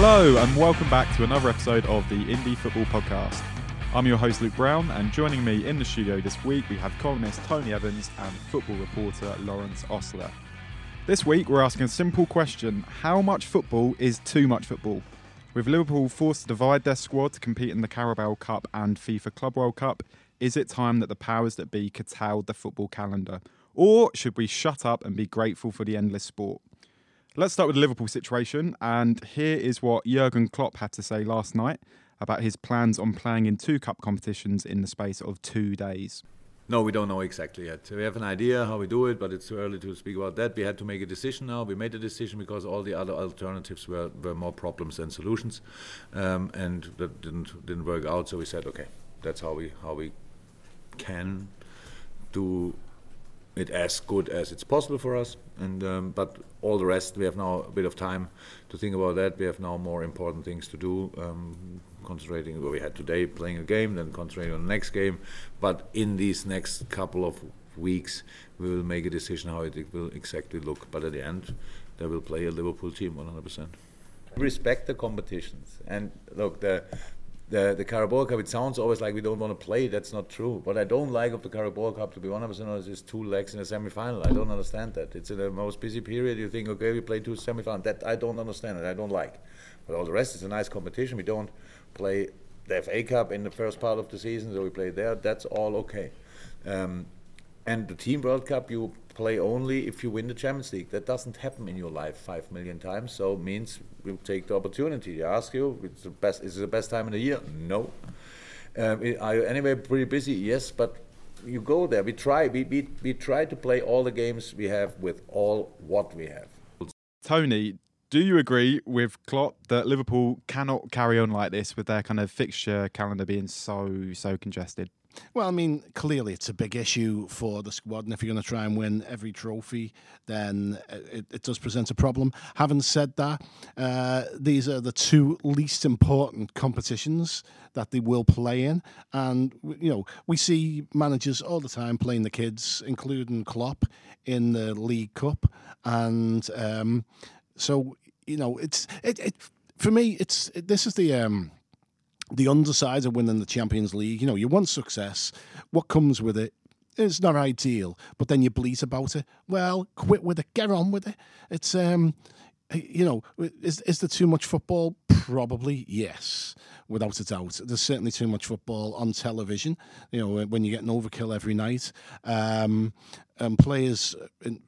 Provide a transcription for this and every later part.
Hello and welcome back to another episode of the Indie Football Podcast. I'm your host Luke Brown and joining me in the studio this week we have columnist Tony Evans and football reporter Lawrence Ostlere. This week we're asking a simple question, how much football is too much football? With Liverpool forced to divide their squad to compete in the Carabao Cup and FIFA Club World Cup, is it time that the powers that be curtailed the football calendar? Or should we shut up and be grateful for the endless sport? Let's start with the Liverpool situation, and here is what Jurgen Klopp had to say last night about his plans on playing in two cup competitions in the space of two days. No, we don't know exactly yet. We have an idea how we do it, but it's too early to speak about that. We had to make a decision now. We made a decision because all the other alternatives were, were more problems than solutions, um, and that didn't didn't work out. So we said, okay, that's how we how we can do it as good as it's possible for us. And um, but all the rest, we have now a bit of time to think about that. We have now more important things to do. Um, concentrating what we had today, playing a game, then concentrating on the next game. But in these next couple of weeks, we will make a decision how it will exactly look. But at the end, they will play a Liverpool team 100%. Respect the competitions and look the the, the Carabao Cup, it sounds always like we don't want to play. That's not true. What I don't like of the Carabao Cup, to be 100% honest, is two legs in a semi final. I don't understand that. It's in the most busy period. You think, okay, we play two semi finals. That I don't understand it. I don't like. But all the rest is a nice competition. We don't play the FA Cup in the first part of the season, so we play there. That's all okay. Um, and the Team World Cup, you play only if you win the Champions League. That doesn't happen in your life five million times. So means we take the opportunity. I ask you, it's the best. Is it the best time in the year? No. Um, are you anyway pretty busy? Yes, but you go there. We try. We, we we try to play all the games we have with all what we have. Tony, do you agree with Klopp that Liverpool cannot carry on like this with their kind of fixture calendar being so so congested? Well, I mean, clearly it's a big issue for the squad, and if you're going to try and win every trophy, then it, it does present a problem. Having said that, uh, these are the two least important competitions that they will play in, and you know we see managers all the time playing the kids, including Klopp, in the League Cup, and um, so you know it's it, it for me it's it, this is the um, the undersides of winning the Champions League. You know, you want success. What comes with it? it is not ideal, but then you bleat about it. Well, quit with it. Get on with it. It's um, you know, is is there too much football? Probably yes, without a doubt. There's certainly too much football on television. You know, when you get an overkill every night, um, and players. And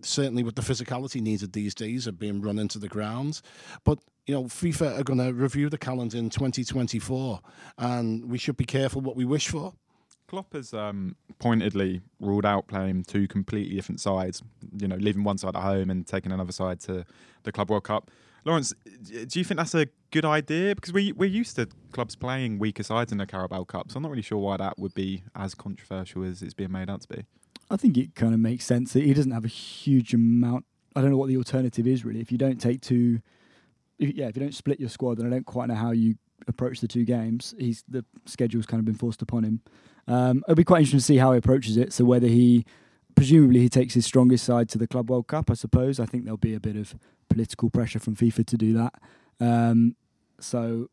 certainly with the physicality needed these days are being run into the ground. But you know, FIFA are going to review the calendar in 2024, and we should be careful what we wish for. Klopp has um, pointedly ruled out playing two completely different sides. You know, leaving one side at home and taking another side to the Club World Cup. Lawrence, do you think that's a good idea? Because we we're used to clubs playing weaker sides in the Carabao Cup, so I'm not really sure why that would be as controversial as it's being made out to be. I think it kind of makes sense. He doesn't have a huge amount. I don't know what the alternative is really. If you don't take two if, yeah, if you don't split your squad, then I don't quite know how you approach the two games. He's the schedule's kind of been forced upon him. Um, it'll be quite interesting to see how he approaches it. So whether he, presumably, he takes his strongest side to the Club World Cup. I suppose. I think there'll be a bit of political pressure from FIFA to do that. Um, so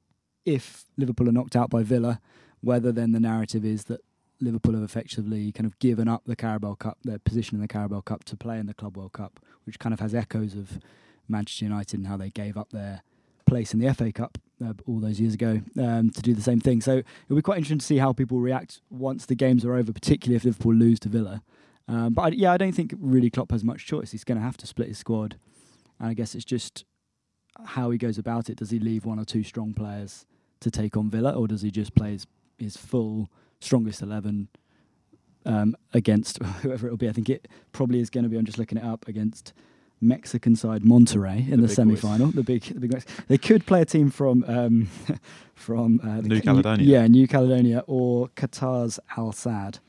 if Liverpool are knocked out by Villa, whether then the narrative is that Liverpool have effectively kind of given up the Carabao Cup, their position in the Carabao Cup to play in the Club World Cup, which kind of has echoes of Manchester United and how they gave up their place in the FA Cup uh, all those years ago um, to do the same thing. So it'll be quite interesting to see how people react once the games are over, particularly if Liverpool lose to Villa. Um, but I, yeah, I don't think really Klopp has much choice. He's going to have to split his squad, and I guess it's just how he goes about it. Does he leave one or two strong players to take on Villa, or does he just play his, his full strongest eleven um, against whoever it'll be. I think it probably is going to be. I'm just looking it up against Mexican side Monterrey in the, The big semi boys. The big, the big. They could play a team from um, from uh, New Ca- Caledonia. yeah, New Caledonia or Qatar's Al Sadd.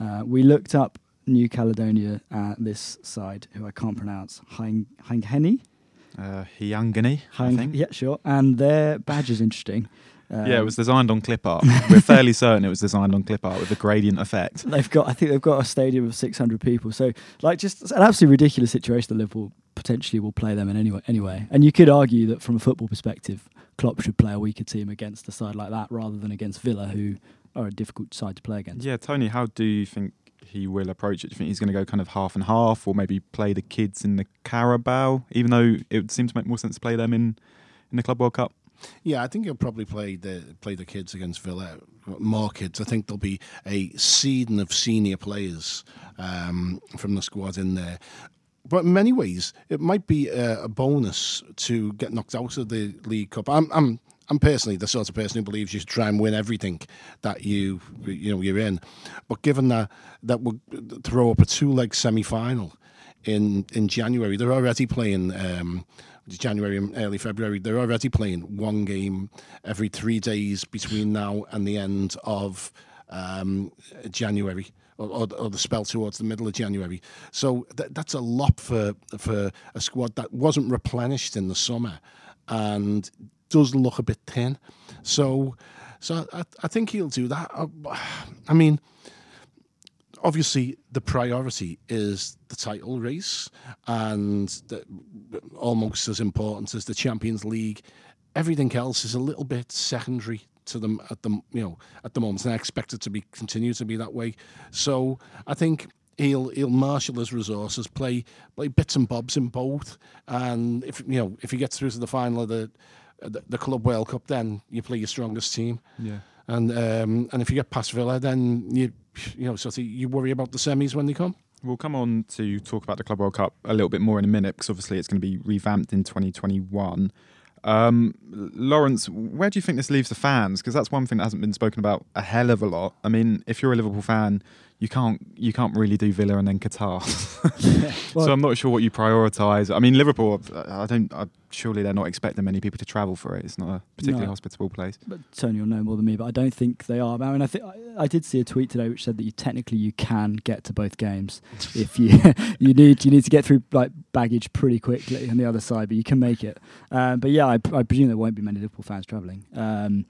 Uh, we looked up New Caledonia uh, this side, who I can't pronounce. Hang Hangheni. Uh, Hyangani, I Hang, think. yeah, sure. And their badge is interesting. Yeah, it Um, was designed on clip art. We're fairly certain it was designed on clip art with a gradient effect. They've got, I think they've got a stadium of 600 people. So, like, just an absolutely ridiculous situation that Liverpool potentially will play them in anyway. Anyway, and you could argue that from a football perspective, Klopp should play a weaker team against a side like that rather than against Villa, who are a difficult side to play against. Yeah, Tony, how do you think he will approach it? Do you think he's going to go kind of half and half, or maybe play the kids in the Carabao, even though it would seem to make more sense to play them in in the Club World Cup? Yeah, I think he'll probably play the play the kids against Villa. More kids. I think there'll be a seeding of senior players um, from the squad in there. But in many ways, it might be a, a bonus to get knocked out of the League Cup. I'm, I'm, I'm personally the sort of person who believes you should try and win everything that you, you know, you're in. But given that that would throw up a two-leg semi-final in in January, they're already playing. Um, January and early February, they're already playing one game every three days between now and the end of um, January. Or, or, the spell towards the middle of January, so th- that's a lot for for a squad that wasn't replenished in the summer, and does look a bit thin. So, so I, I think he'll do that. I, I mean, obviously the priority is the title race and the, almost as important as the Champions League. Everything else is a little bit secondary to them at the you know at the moment, and I expect it to be continue to be that way. So I think he'll he'll marshal his resources, play play bits and bobs in both, and if you know if he gets through to the final of the the, the Club World Cup, then you play your strongest team. Yeah. And um, and if you get past Villa, then you you know sort of you worry about the semis when they come. We'll come on to talk about the Club World Cup a little bit more in a minute because obviously it's going to be revamped in 2021. Um, Lawrence, where do you think this leaves the fans? Because that's one thing that hasn't been spoken about a hell of a lot. I mean, if you're a Liverpool fan, you can't you can't really do Villa and then Qatar. Well- so I'm not sure what you prioritise. I mean, Liverpool, I don't. I, surely they're not expecting many people to travel for it. It's not a particularly No. hospitable place. But Tony will know more than me, but I don't think they are. I mean, I think I, I did see a tweet today which said that you technically you can get to both games if you you need you need to get through like baggage pretty quickly on the other side, but you can make it. Um, but yeah, I, I presume there won't be many Liverpool fans travelling. Um,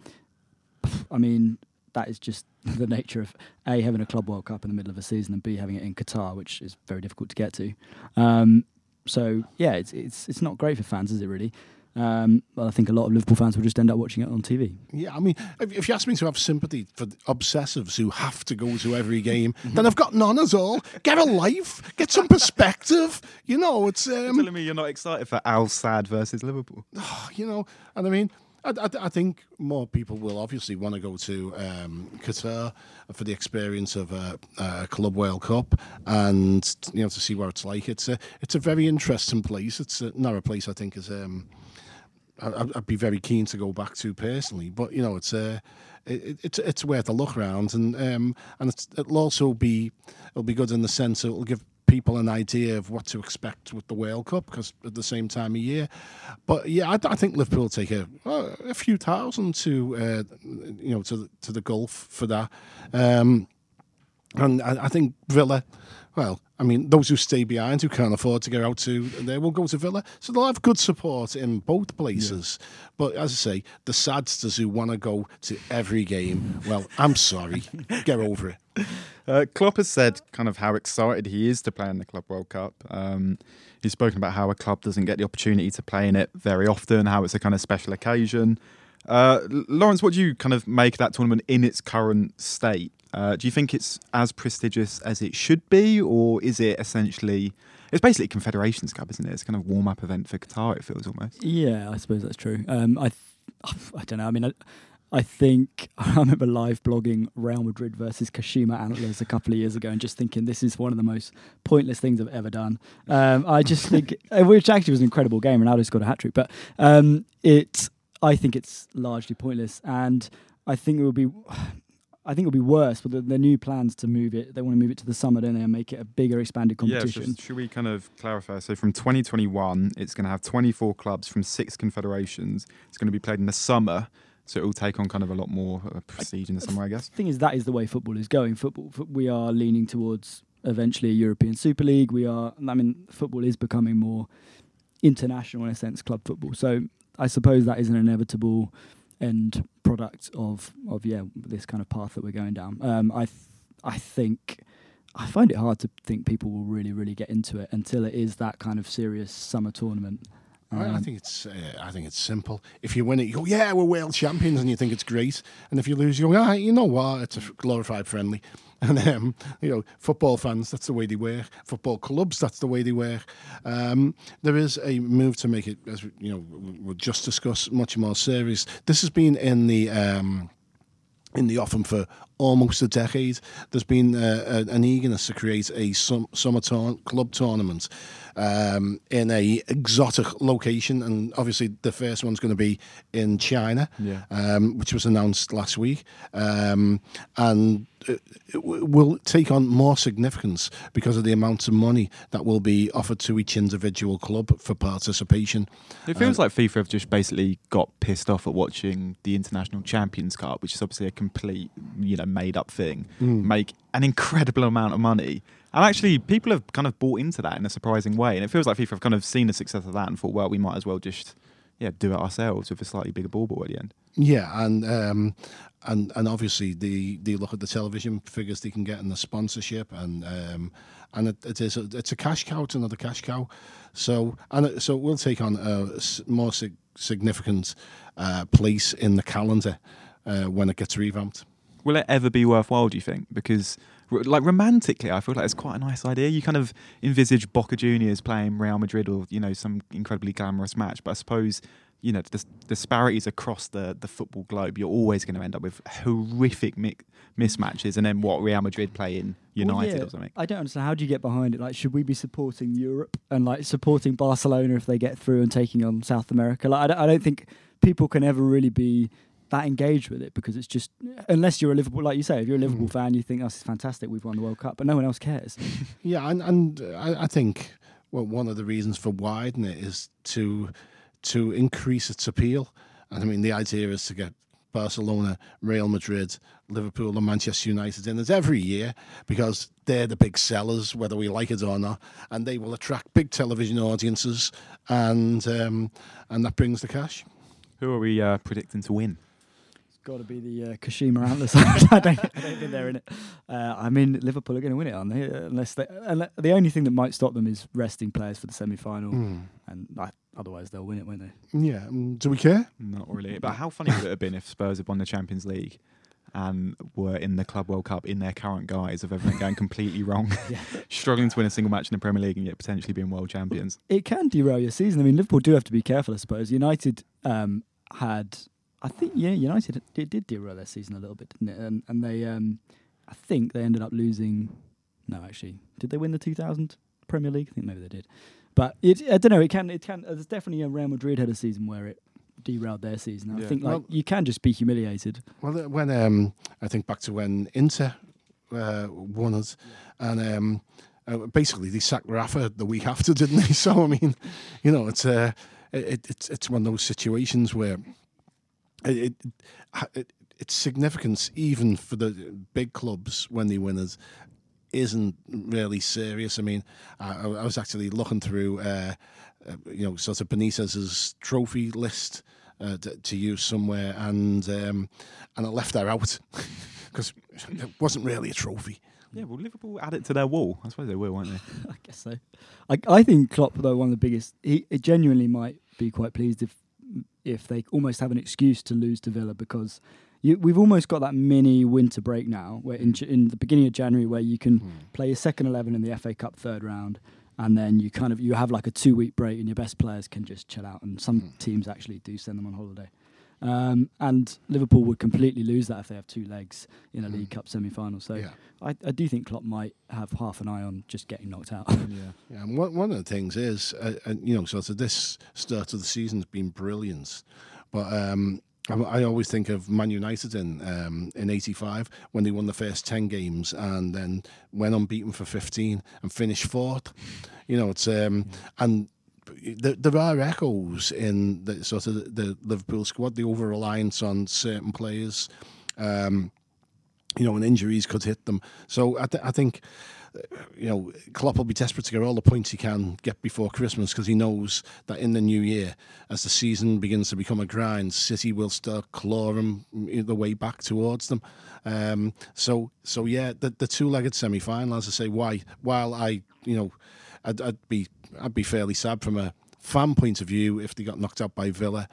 I mean, that is just the nature of a having a club World Cup in the middle of a season and b having it in Qatar, which is very difficult to get to. Um, so yeah, it's it's it's not great for fans, is it really? Um, but I think a lot of Liverpool fans will just end up watching it on TV. Yeah, I mean, if, if you ask me to have sympathy for the obsessives who have to go to every game, then I've got none at all. Get a life, get some perspective. You know, it's You're um, telling me you're not excited for Al Sadd versus Liverpool? you know, and I mean, I, I, I think more people will obviously want to go to um, Qatar for the experience of a, a Club World Cup and you know to see what it's like. It's a it's a very interesting place. It's a, not a place I think is. Um, I- I'd, be very keen to go back to personally, but you know, it's a. It, it's it's worth a look around, and um, and it'll also be it'll be good in the sense it'll give people an idea of what to expect with the World Cup because at the same time of year. But yeah, I, I think Liverpool will take a a few thousand to uh, you know to the, to the Gulf for that, um, and I, I think Villa. Well, I mean, those who stay behind, who can't afford to go out to, they will go to Villa. So they'll have good support in both places. But as I say, the sadsters who want to go to every game, well, I'm sorry. get over it. Uh, Klopp has said kind of how excited he is to play in the Club World Cup. Um, he's spoken about how a club doesn't get the opportunity to play in it very often, how it's a kind of special occasion. Uh, Lawrence, what do you kind of make of that tournament in its current state? Uh, do you think it's as prestigious as it should be, or is it essentially? It's basically Confederations Cup, isn't it? It's kind of warm up event for Qatar. It feels almost. Yeah, I suppose that's true. Um, I, th- I don't know. I mean, I, I think I remember live blogging Real Madrid versus Kashima Antlers a couple of years ago, and just thinking this is one of the most pointless things I've ever done. Um, I just think, uh, which actually was an incredible game. Ronaldo scored a hat trick, but um, it, I think it's largely pointless, and I think it would be. I think it'll be worse. But the, the new plans to move it, they want to move it to the summer, don't they, and make it a bigger, expanded competition. Yeah, so should we kind of clarify? So from 2021, it's going to have 24 clubs from six confederations. It's going to be played in the summer, so it will take on kind of a lot more uh, prestige in the summer, I guess. The thing is, that is the way football is going. Football, we are leaning towards eventually a European Super League. We are, I mean, football is becoming more international in a sense, club football. So I suppose that is an inevitable end product of of yeah this kind of path that we're going down. Um, I th- I think. I find it hard to think people will really, really get into it until it is that kind of serious summer tournament. I, I Um, think it's uh, I think it's simple. If you win it, you go, yeah, we're world champions, and you think it's great. And if you lose, you go, ah, you know what? It's a glorified friendly. And um, you know, football fans, that's the way they work. Football clubs, that's the way they work. Um, there is a move to make it, as you know, we- we'll just discuss much more serious. This has been in the. Um, in the offing for almost a decade. There's been uh, an eagerness to create a sum, summer tour, club tournament um, in a exotic location, and obviously the first one's going to be in China, Yeah. um, which was announced last week, um, and it, it will take on more significance because of the amount of money that will be offered to each individual club for participation. It feels like FIFA have just basically got pissed off at watching the International Champions Cup, which is obviously a complete, you know, made up thing, make an incredible amount of money. And actually, people have kind of bought into that in a surprising way. And it feels like FIFA have kind of seen the success of that and thought, well, we might as well just, yeah, do it ourselves with a slightly bigger ball ball at the end. Yeah, and um, and and obviously the they look at the television figures they can get and the sponsorship and um, and it, it is a, it's a cash cow, it's another cash cow. So and it, so it will take on a more sig- significant uh, place in the calendar uh, when it gets revamped. Will it ever be worthwhile, do you think? Because, like, romantically, I feel like it's quite a nice idea. You kind of envisage Boca Juniors playing Real Madrid or, you know, some incredibly glamorous match. But I suppose, you know, the disparities across the, the football globe, you're always going to end up with horrific mi- mismatches. And then what, Real Madrid play in United Well, yeah, or something? I don't understand. How do you get behind it? Like, should we be supporting Europe and like supporting Barcelona if they get through and taking on South America? Like, I don't, I don't think people can ever really be that engaged with it because it's just unless you're a Liverpool, like you say, if you're a Liverpool Mm. fan, you think, "Oh, this is fantastic, we've won the World Cup," but no one else cares. Yeah, and and I, I think well one of the reasons for widening it is to to increase its appeal. And I mean the idea is to get Barcelona, Real Madrid, Liverpool, and Manchester United in it every year because they're the big sellers, whether we like it or not, and they will attract big television audiences, and um, and that brings the cash. Who are we uh, predicting to win? It's got to be the uh, Kashima Antlers. I, don't, I don't think they're in it. Uh, I mean, Liverpool are going to win it, aren't they? Uh, Unless they, unle- the only thing that might stop them is resting players for the semi-final, and like, otherwise they'll win it, won't they? Yeah, mm, do we care? Not really. But how funny would it have been if Spurs had won the Champions League and were in the Club World Cup in their current guise of everything going completely wrong, struggling to win a single match in the Premier League and yet potentially being world champions? it can derail your season. I mean, Liverpool do have to be careful, I suppose. United um, had, I think, yeah, United did, did derail their season a little bit, didn't it? And, and they, um, I think they ended up losing. No, actually, did they win the 2000 Premier League? I think maybe they did. But it, I don't know. It can, it can. There's definitely a Real Madrid had a season where it derailed their season. I Yeah. think like Well- you can just be humiliated. Well, when um, I think back to when Inter uh, won it, and um, uh, basically they sacked Rafa the week after, didn't they? So I mean, you know, it's uh, it, it's it's one of those situations where it, it, it its significance even for the big clubs when they win it isn't really serious. I mean, I, I was actually looking through, uh, uh, you know, sort of Benitez's trophy list uh, to, to use somewhere, and um, and I left that out because it wasn't really a trophy. Yeah, well, Liverpool add it to their wall. I suppose they will, won't they? I guess so. I, I think Klopp, though, one of the biggest. He, he genuinely might be quite pleased if if they almost have an excuse to lose to Villa because you, we've almost got that mini winter break now, where in, hmm. in the beginning of January, where you can hmm. play your second eleven in the FA Cup third round, and then you kind of you have like a two week break, and your best players can just chill out. And some hmm. teams actually do send them on holiday. Um, and Liverpool would completely lose that if they have two legs in a League Cup semi final. So Yeah. I, I do think Klopp might have half an eye on just getting knocked out. Yeah. Yeah, and one, one of the things is, uh, uh, you know, so this start of the season's been brilliant, but um, I always think of Man United in um, in '85 when they won the first ten games and then went unbeaten for 15 and finished fourth. You know, it's um, and there, are echoes in the sort of the Liverpool squad, the over reliance on certain players. Um, you know, and injuries could hit them. So I, th- I think you know, Klopp will be desperate to get all the points he can get before Christmas because he knows that in the new year, as the season begins to become a grind, City will start clawing the way back towards them. Um, so, so yeah, the, the two-legged semi-final, as I say, why? While I, you know, I'd, I'd be I'd be fairly sad from a fan point of view if they got knocked out by Villa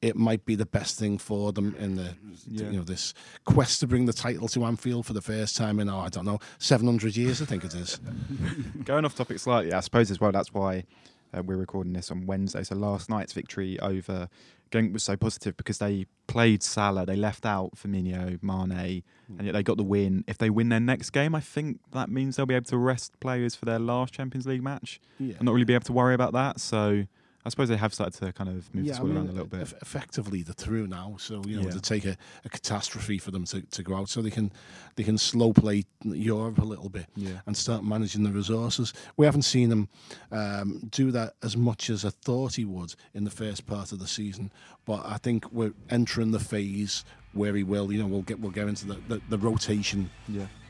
it might be the best thing for them in the yeah. you know this quest to bring the title to Anfield for the first time in oh, I don't know 700 years I think it is. Going off topic slightly, I suppose as well that's why uh, we're recording this on Wednesday. So last night's victory over Genk was so positive because they played Salah, they left out Firmino, Mane, mm. and yet they got the win. If they win their next game, I think that means they'll be able to rest players for their last Champions League match yeah. and not really be able to worry about that. So I suppose they have started to kind of move yeah, this I mean, around a little bit. Effectively, they're through now, so you know yeah. to take a, a, catastrophe for them to, to go out, so they can they can slow play Europe a little bit yeah. and start managing the resources. We haven't seen them um, do that as much as I thought he would in the first part of the season, but I think we're entering the phase where he will. You know, we'll get we'll get into the the, the rotation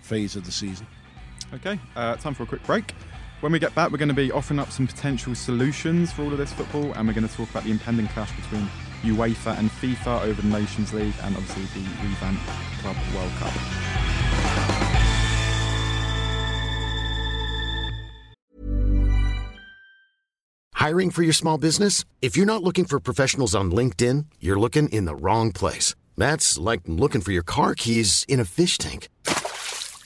phase of the season. Okay, uh, time for a quick break. When we get back, we're going to be offering up some potential solutions for all of this football, and we're going to talk about the impending clash between UEFA and FIFA over the Nations League and obviously the revamped Club World Cup. Hiring for your small business? If you're not looking for professionals on LinkedIn, you're looking in the wrong place. That's like looking for your car keys in a fish tank.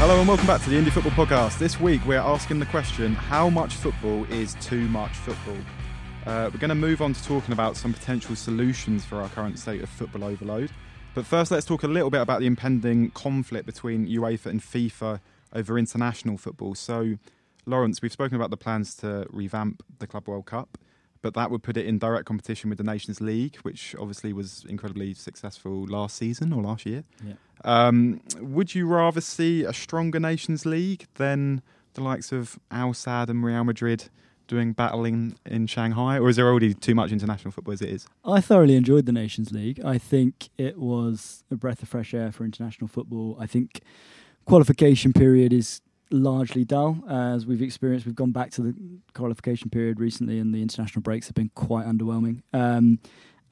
Hello and welcome back to the Indie Football Podcast. This week we're asking the question, how much football is too much football? Uh, we're going to move on to talking about some potential solutions for our current state of football overload. But first, let's talk a little bit about the impending conflict between UEFA and FIFA over international football. So, Lawrence, we've spoken about the plans to revamp the Club World Cup but that would put it in direct competition with the Nations League, which obviously was incredibly successful last season or last year. Yeah. Um, would you rather see a stronger Nations League than the likes of Al Sadd and Real Madrid doing battling in Shanghai, or is there already too much international football as it is? I thoroughly enjoyed the Nations League. I think it was a breath of fresh air for international football. I think qualification period is largely dull. as we've experienced, we've gone back to the qualification period recently, and the international breaks have been quite underwhelming. Um,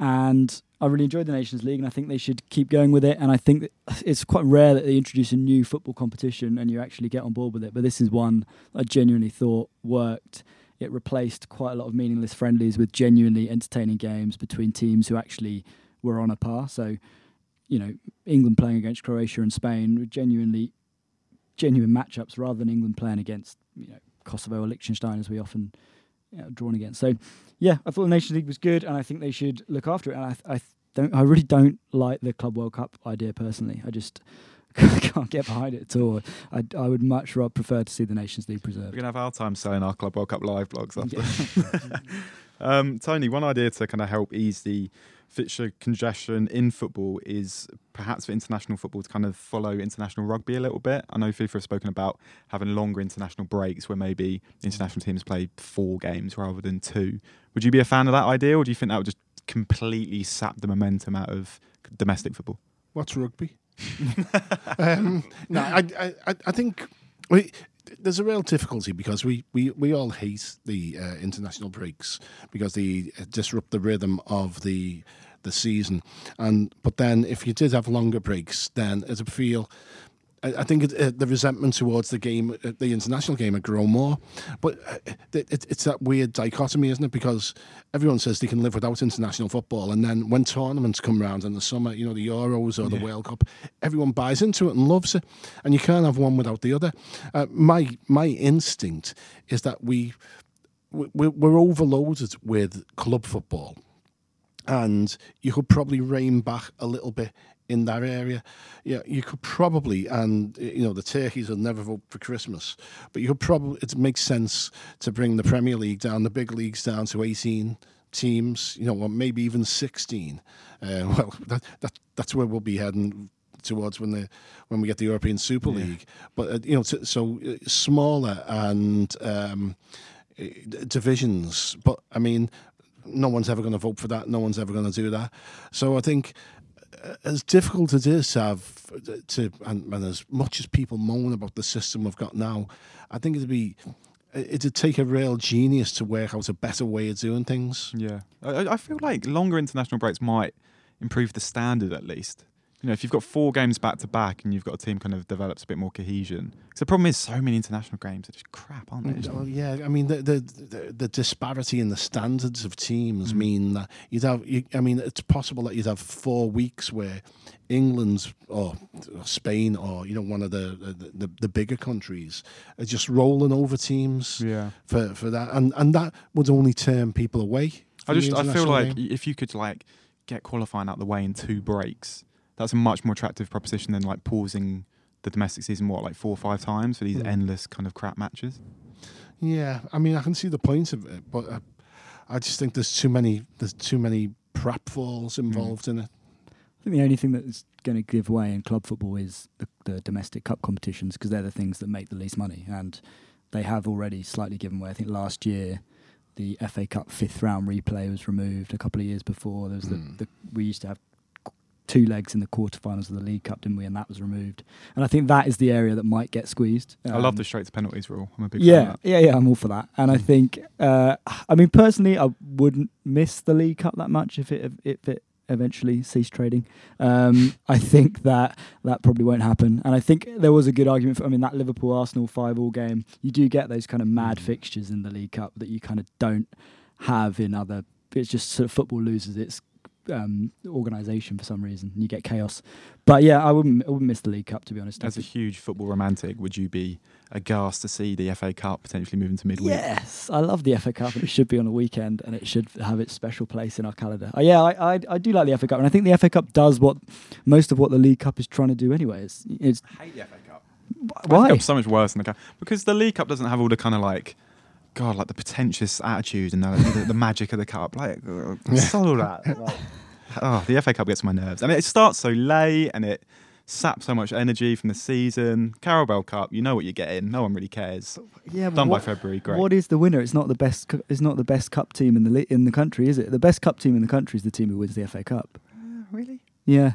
and I really enjoyed the Nations League, and I think they should keep going with it. And I think it's quite rare that they introduce a new football competition and you actually get on board with it. But this is one I genuinely thought worked. It replaced quite a lot of meaningless friendlies with genuinely entertaining games between teams who actually were on a par. So, you know, England playing against Croatia and Spain were genuinely genuine matchups rather than England playing against you know Kosovo or Liechtenstein as we often you know, drawn against. So yeah, I thought the Nations League was good, and I think they should look after it. And I, I don't, I really don't like the Club World Cup idea personally. I just can't get behind it at all. I, I would much rather prefer to see the Nations League preserved. We're gonna have our time selling our Club World Cup live blogs after. Yeah. um, Tony, one idea to kind of help ease the fixture congestion in football is perhaps for international football to kind of follow international rugby a little bit. I know FIFA have spoken about having longer international breaks where maybe international teams play four games rather than two. Would you be a fan of that idea, or do you think that would just completely sap the momentum out of domestic football? What's rugby? um, no, I, I, I think we, there's a real difficulty because we, we, we all hate the uh, international breaks because they disrupt the rhythm of the the season. And but then if you did have longer breaks, then it'd feel I, think it, uh, the resentment towards the game, uh, the international game, had grown more. But uh, it, it, it's that weird dichotomy, isn't it? Because everyone says they can live without international football, and then when tournaments come around in the summer, you know, the Euros or the World Cup, everyone buys into it and loves it, and you can't have one without the other. Uh, my my instinct is that we we- we're overloaded with club football and you could probably rein back a little bit in that area. Yeah, you could probably, and you know, the turkeys will never vote for Christmas, but you could probably. It makes sense to bring the Premier League down, the big leagues down to eighteen teams. You know, or maybe even sixteen. Uh, well, that, that that's where we'll be heading towards when the when we get the European Super League. But uh, you know, t- so uh, smaller and. Um, uh, divisions, but I mean, no one's ever going to vote for that. No one's ever going to do that. So I think Uh, as difficult as it is to have to, and, and as much as people moan about the system we've got now, I think it'd be it'd take a real genius to work out a better way of doing things. Yeah, I, I feel like longer international breaks might improve the standard at least. You know, if you've got four games back to back and you've got a team kind of develops a bit more cohesion. Because the problem is, so many international games are just crap, aren't they? Well, yeah, I mean the the, the, the disparity in the standards of teams Mm. mean that you'd have. You, I mean, it's possible that you'd have four weeks where England's or Spain or you know one of the the, the, the bigger countries are just rolling over teams Yeah. for for that, and and that would only turn people away. I just I feel like game. if you could like get qualifying out the way in two breaks, that's a much more attractive proposition than like pausing the domestic season what like four or five times for these Mm. endless kind of crap matches. Yeah, I mean, I can see the point of it, but I, I just think there's too many there's too many pratfalls involved in it. I think the only thing that's going to give way in club football is the, the domestic cup competitions because they're the things that make the least money, and they have already slightly given way. I think last year the FA Cup fifth round replay was removed. A couple of years before, there was Mm. the, the we used to have qu- two legs in the quarterfinals of the League Cup, didn't we? And that was removed. And I think that is the area that might get squeezed. I love Um, the straight to penalties rule. I'm a big fan yeah, of that. yeah, yeah. I'm all for that, and I think, uh, I mean, personally, I wouldn't miss the League Cup that much if it if it eventually ceased trading. Um, I think that that probably won't happen, and I think there was a good argument for. I mean, that Liverpool Arsenal five all game, you do get those kind of mad fixtures in the League Cup that you kind of don't have in other. It's just sort of football loses its um, organisation for some reason. You get chaos, but yeah, I wouldn't. I wouldn't miss the League Cup to be honest. As a huge football romantic, would you be aghast to see the FA Cup potentially moving to midweek? Yes, I love the FA Cup, and it should be on a weekend, and it should have its special place in our calendar. Uh, yeah, I, I I do like the FA Cup, and I think the FA Cup does what most of what the League Cup is trying to do anyway. It's, it's I hate the FA Cup. why? So much worse than the cup because the League Cup doesn't have all the kind of like, God, like the pretentious attitude and the, the, the magic of the cup. Like, uh, sod all that. Like, oh, the FA Cup gets on my nerves, I and it starts so late, and it saps so much energy from the season. Carabao Cup, you know what you're getting. No one really cares. yeah, Done what, by February, great. What is the winner? It's not the best. It's not the best cup team in the in the country, is it? The best cup team in the country is the team who wins the FA Cup. really? Yeah,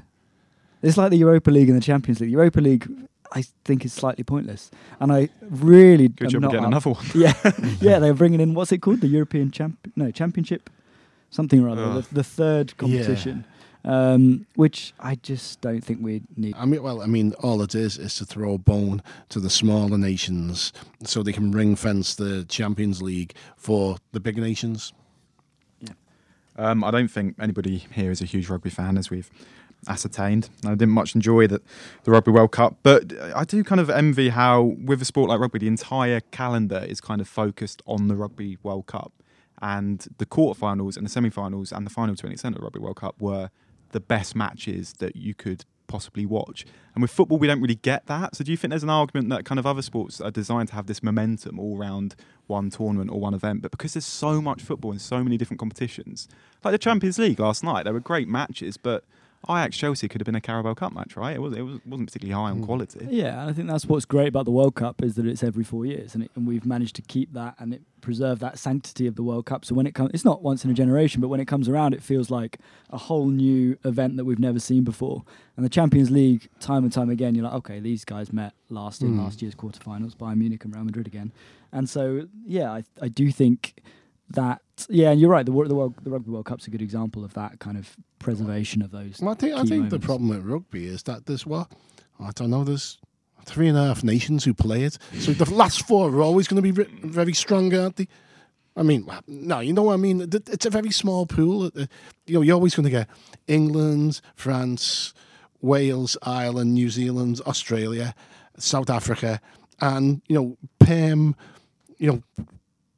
it's like the Europa League and the Champions League. Europa League, I think, is slightly pointless, and I really Good job getting up- another one. yeah, yeah, they're bringing in what's it called? The European champ? No, Championship, something or other. Ugh. The, the third competition, um, which I just don't think we need. I mean, well, I mean, all it is is to throw a bone to the smaller nations so they can ring fence the Champions League for the big nations. Um, I don't think anybody here is a huge rugby fan, as we've ascertained. I didn't much enjoy the, the Rugby World Cup, but I do kind of envy how, with a sport like rugby, the entire calendar is kind of focused on the Rugby World Cup. And the quarterfinals and the semi finals and the final to an extent of the Rugby World Cup were the best matches that you could possibly watch. And with football, we don't really get that. So, do you think there's an argument that kind of other sports are designed to have this momentum all around one tournament or one event? But because there's so much football and so many different competitions, like the Champions League last night, there were great matches, but Ajax Chelsea could have been a Carabao Cup match, right? It, was, it was, wasn't particularly high on quality. Yeah, and I think that's what's great about the World Cup is that it's every four years, and, it, and we've managed to keep that and it preserve that sanctity of the World Cup. So when it comes, it's not once in a generation, but when it comes around, it feels like a whole new event that we've never seen before. And the Champions League, time and time again, you're like, okay, these guys met last in Mm. last year's quarterfinals, Bayern Munich and Real Madrid again. And so, yeah, I, I do think that. Yeah, and you're right. The, the, world, the Rugby World Cup's a good example of that kind of preservation of those. Well, I think I think the problem with rugby is that there's what I don't know. There's three and a half nations who play it. So the last four are always going to be very strong, aren't they? I mean, no, you know what I mean. It's a very small pool. Uh, You know, you're always going to get England, France, Wales, Ireland, New Zealand, Australia, South Africa, and you know, Pam, you know,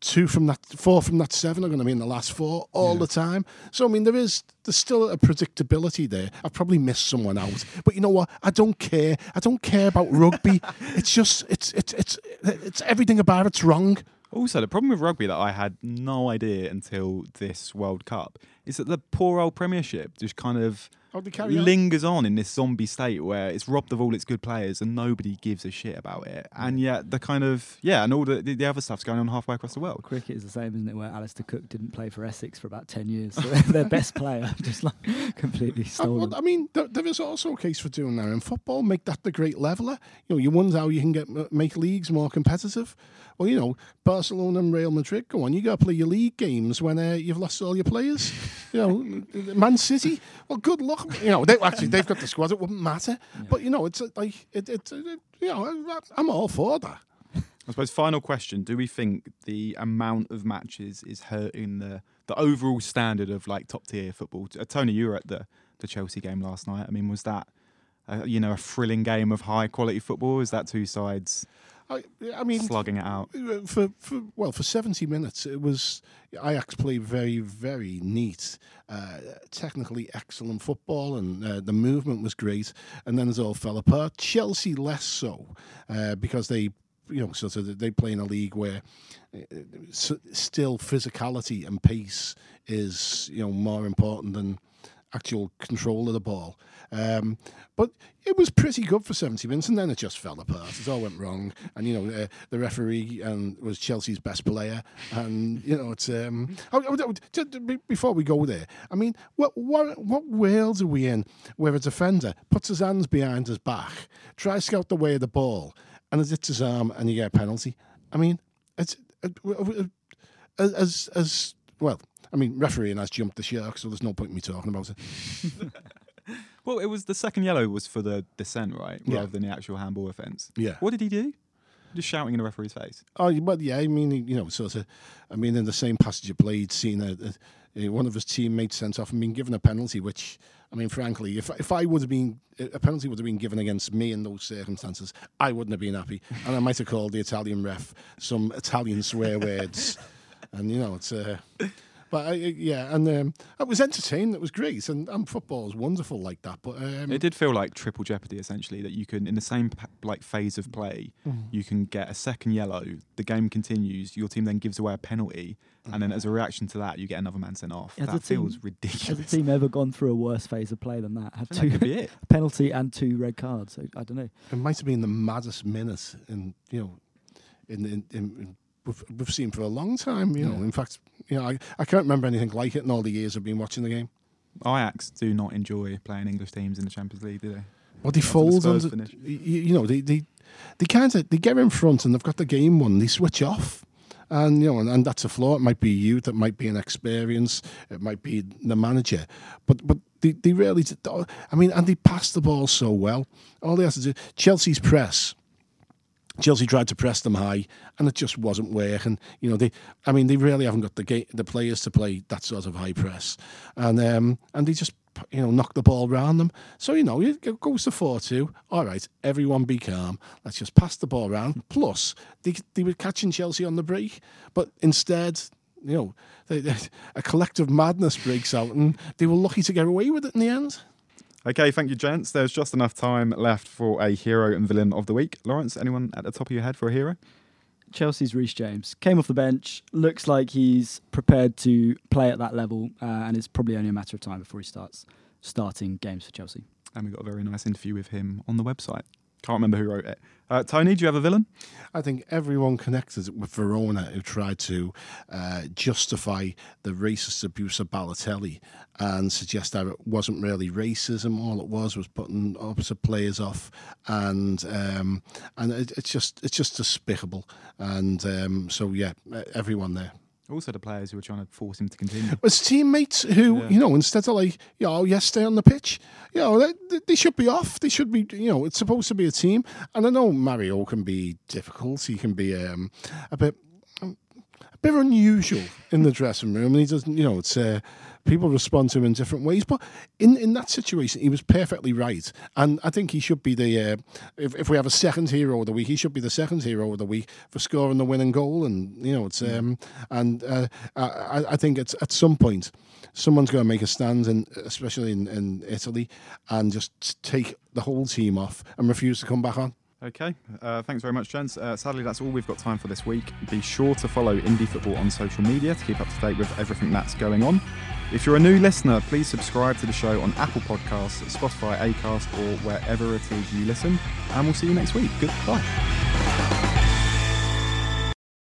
two from that, four from that seven are going to be in the last four all the time. So I mean, there is there's still a predictability there. I've probably missed someone out, but you know what? I don't care. I don't care about rugby. it's just it's it's it's it's everything about it's wrong. Also, the problem with rugby that I had no idea until this World Cup is that the poor old Premiership just kind of How they carry lingers on in this zombie state where it's robbed of all its good players and nobody gives a shit about it. And yet, the kind of yeah, and all the the other stuff's going on halfway across the world. Cricket is the same, isn't it? Where Alastair Cook didn't play for Essex for about ten years, so their best player just like completely Uh, stolen. well, I mean, there, there is also a case for doing that in football. Make that the great leveler. You know, you wonder how you can get make leagues more competitive. Well, you know, Barcelona and Real Madrid. Go on, you got to play your league games when uh, you've lost all your players. You know, Man City. Well, good luck. You know, they actually they've got the squad. It wouldn't matter. But you know, it's uh, like it, it's uh, you know, I'm all for that. I suppose final question: Do we think the amount of matches is hurting the the overall standard of like top tier football? Uh, Tony, you were at the the Chelsea game last night. I mean, was that uh, you know a thrilling game of high quality football? Is that two sides I, I mean, slugging it out? Uh, for, for well for 70 minutes it was Ajax played very very neat uh, technically excellent football and uh, the movement was great and then it all fell apart Chelsea less so uh, because they you know sort of they play in a league where uh, still physicality and pace is you know more important than actual control of the ball. Um, but it was pretty good for 70 minutes, and then it just fell apart. It all went wrong. And, you know, uh, the referee um, was Chelsea's best player. And, you know, it's. Um, oh, before we go there, I mean, what, what, what world are we in where a defender puts his hands behind his back, tries to scout the way of the ball, and it hits his arm, and you get a penalty? I mean, it's. Uh, uh, uh, as, as well, I mean, refereeing has jumped the shark, so there's no point in me talking about it. Well, it was the second yellow was for the dissent, right, Yeah. rather than the actual handball offence. Yeah. What did he do? Just shouting in the referee's face. Oh, well, yeah. I mean, you know, sort of. I mean, in the same passage of played, seen a, a, one of his teammates sent off and been given a penalty. Which, I mean, frankly, if if I would have been a penalty would have been given against me in those circumstances, I wouldn't have been happy, and I might have called the Italian ref some Italian swear words, and you know, it's. Uh, but I, yeah, and um, it was entertaining. It was great, and, and football is wonderful like that. But um, It did feel like triple jeopardy essentially that you can in the same like phase of play Mm. you can get a second yellow the game continues your team then gives away a penalty and then as a reaction to that you get another man sent off Has that the team- feels Has ridiculous the team ever gone through a worse phase of play than that? Had I think that two could be it penalty and two red cards. So, I don't know. it might have been the maddest minute in you know in in, in, in we've, we've seen for a long time. You know, in fact, you know, I, I can't remember anything like it in all the years I've been watching the game. Ajax do not enjoy playing English teams in the Champions League do they Well, they After the fold Spurs under, you, you know, they they they kind of they get in front and they've got the game won. They switch off. And you know, and, and that's a flaw. It might be youth, it might be an experience, it might be the manager, but but they, they really, I mean, and they pass the ball so well. All they have to do, Chelsea's press, Chelsea tried to press them high, and it just wasn't working. You know, they, I mean, they really haven't got the ga- the players to play that sort of high press, and um, and they just you know knock the ball round them. So you know, it goes to four two. All right, everyone be calm. Let's just pass the ball around. Plus, they they were catching Chelsea on the break, but instead. You know, they, they, a collective madness breaks out, and they were lucky to get away with it in the end. Okay thank you gents. There's just enough time left for a hero and villain of the week. Lawrence anyone at the top of your head for a hero? Chelsea's Reece James. Came off the bench. Looks like he's prepared to play at that level, uh, and it's probably only a matter of time before he starts starting games for Chelsea. and we got a very nice interview with him on the website can't remember who wrote it uh, Tony do you have a villain I think everyone connected with Verona who tried to uh, justify the racist abuse of Balotelli and suggest that it wasn't really racism. All it was was putting opposite players off, and um, and it, it's just it's just despicable. And um, so yeah, everyone there. Also, the players who were trying to force him to continue. His teammates who, Yeah. you know, instead of like, you know, yes, stay on the pitch, you know, they, they should be off. They should be, you know, it's supposed to be a team. And I know Mario can be difficult. He can be um, a bit, um, a bit unusual in the dressing room, and he doesn't, you know, it's uh, people respond to him in different ways. But in in that situation, he was perfectly right, and I think he should be the. Uh, if if we have a second hero of the week, he should be the second hero of the week for scoring the winning goal, and you know, it's um, and uh, I, I think it's at some point. Someone's going to make a stand, in, especially in, in Italy, and just take the whole team off and refuse to come back on. Okay, uh, thanks very much, gents. Uh, sadly, that's all we've got time for this week. Be sure to follow Indie Football on social media to keep up to date with everything that's going on. If you're a new listener, please subscribe to the show on Apple Podcasts, Spotify, Acast, or wherever it is you listen. And we'll see you next week. Goodbye.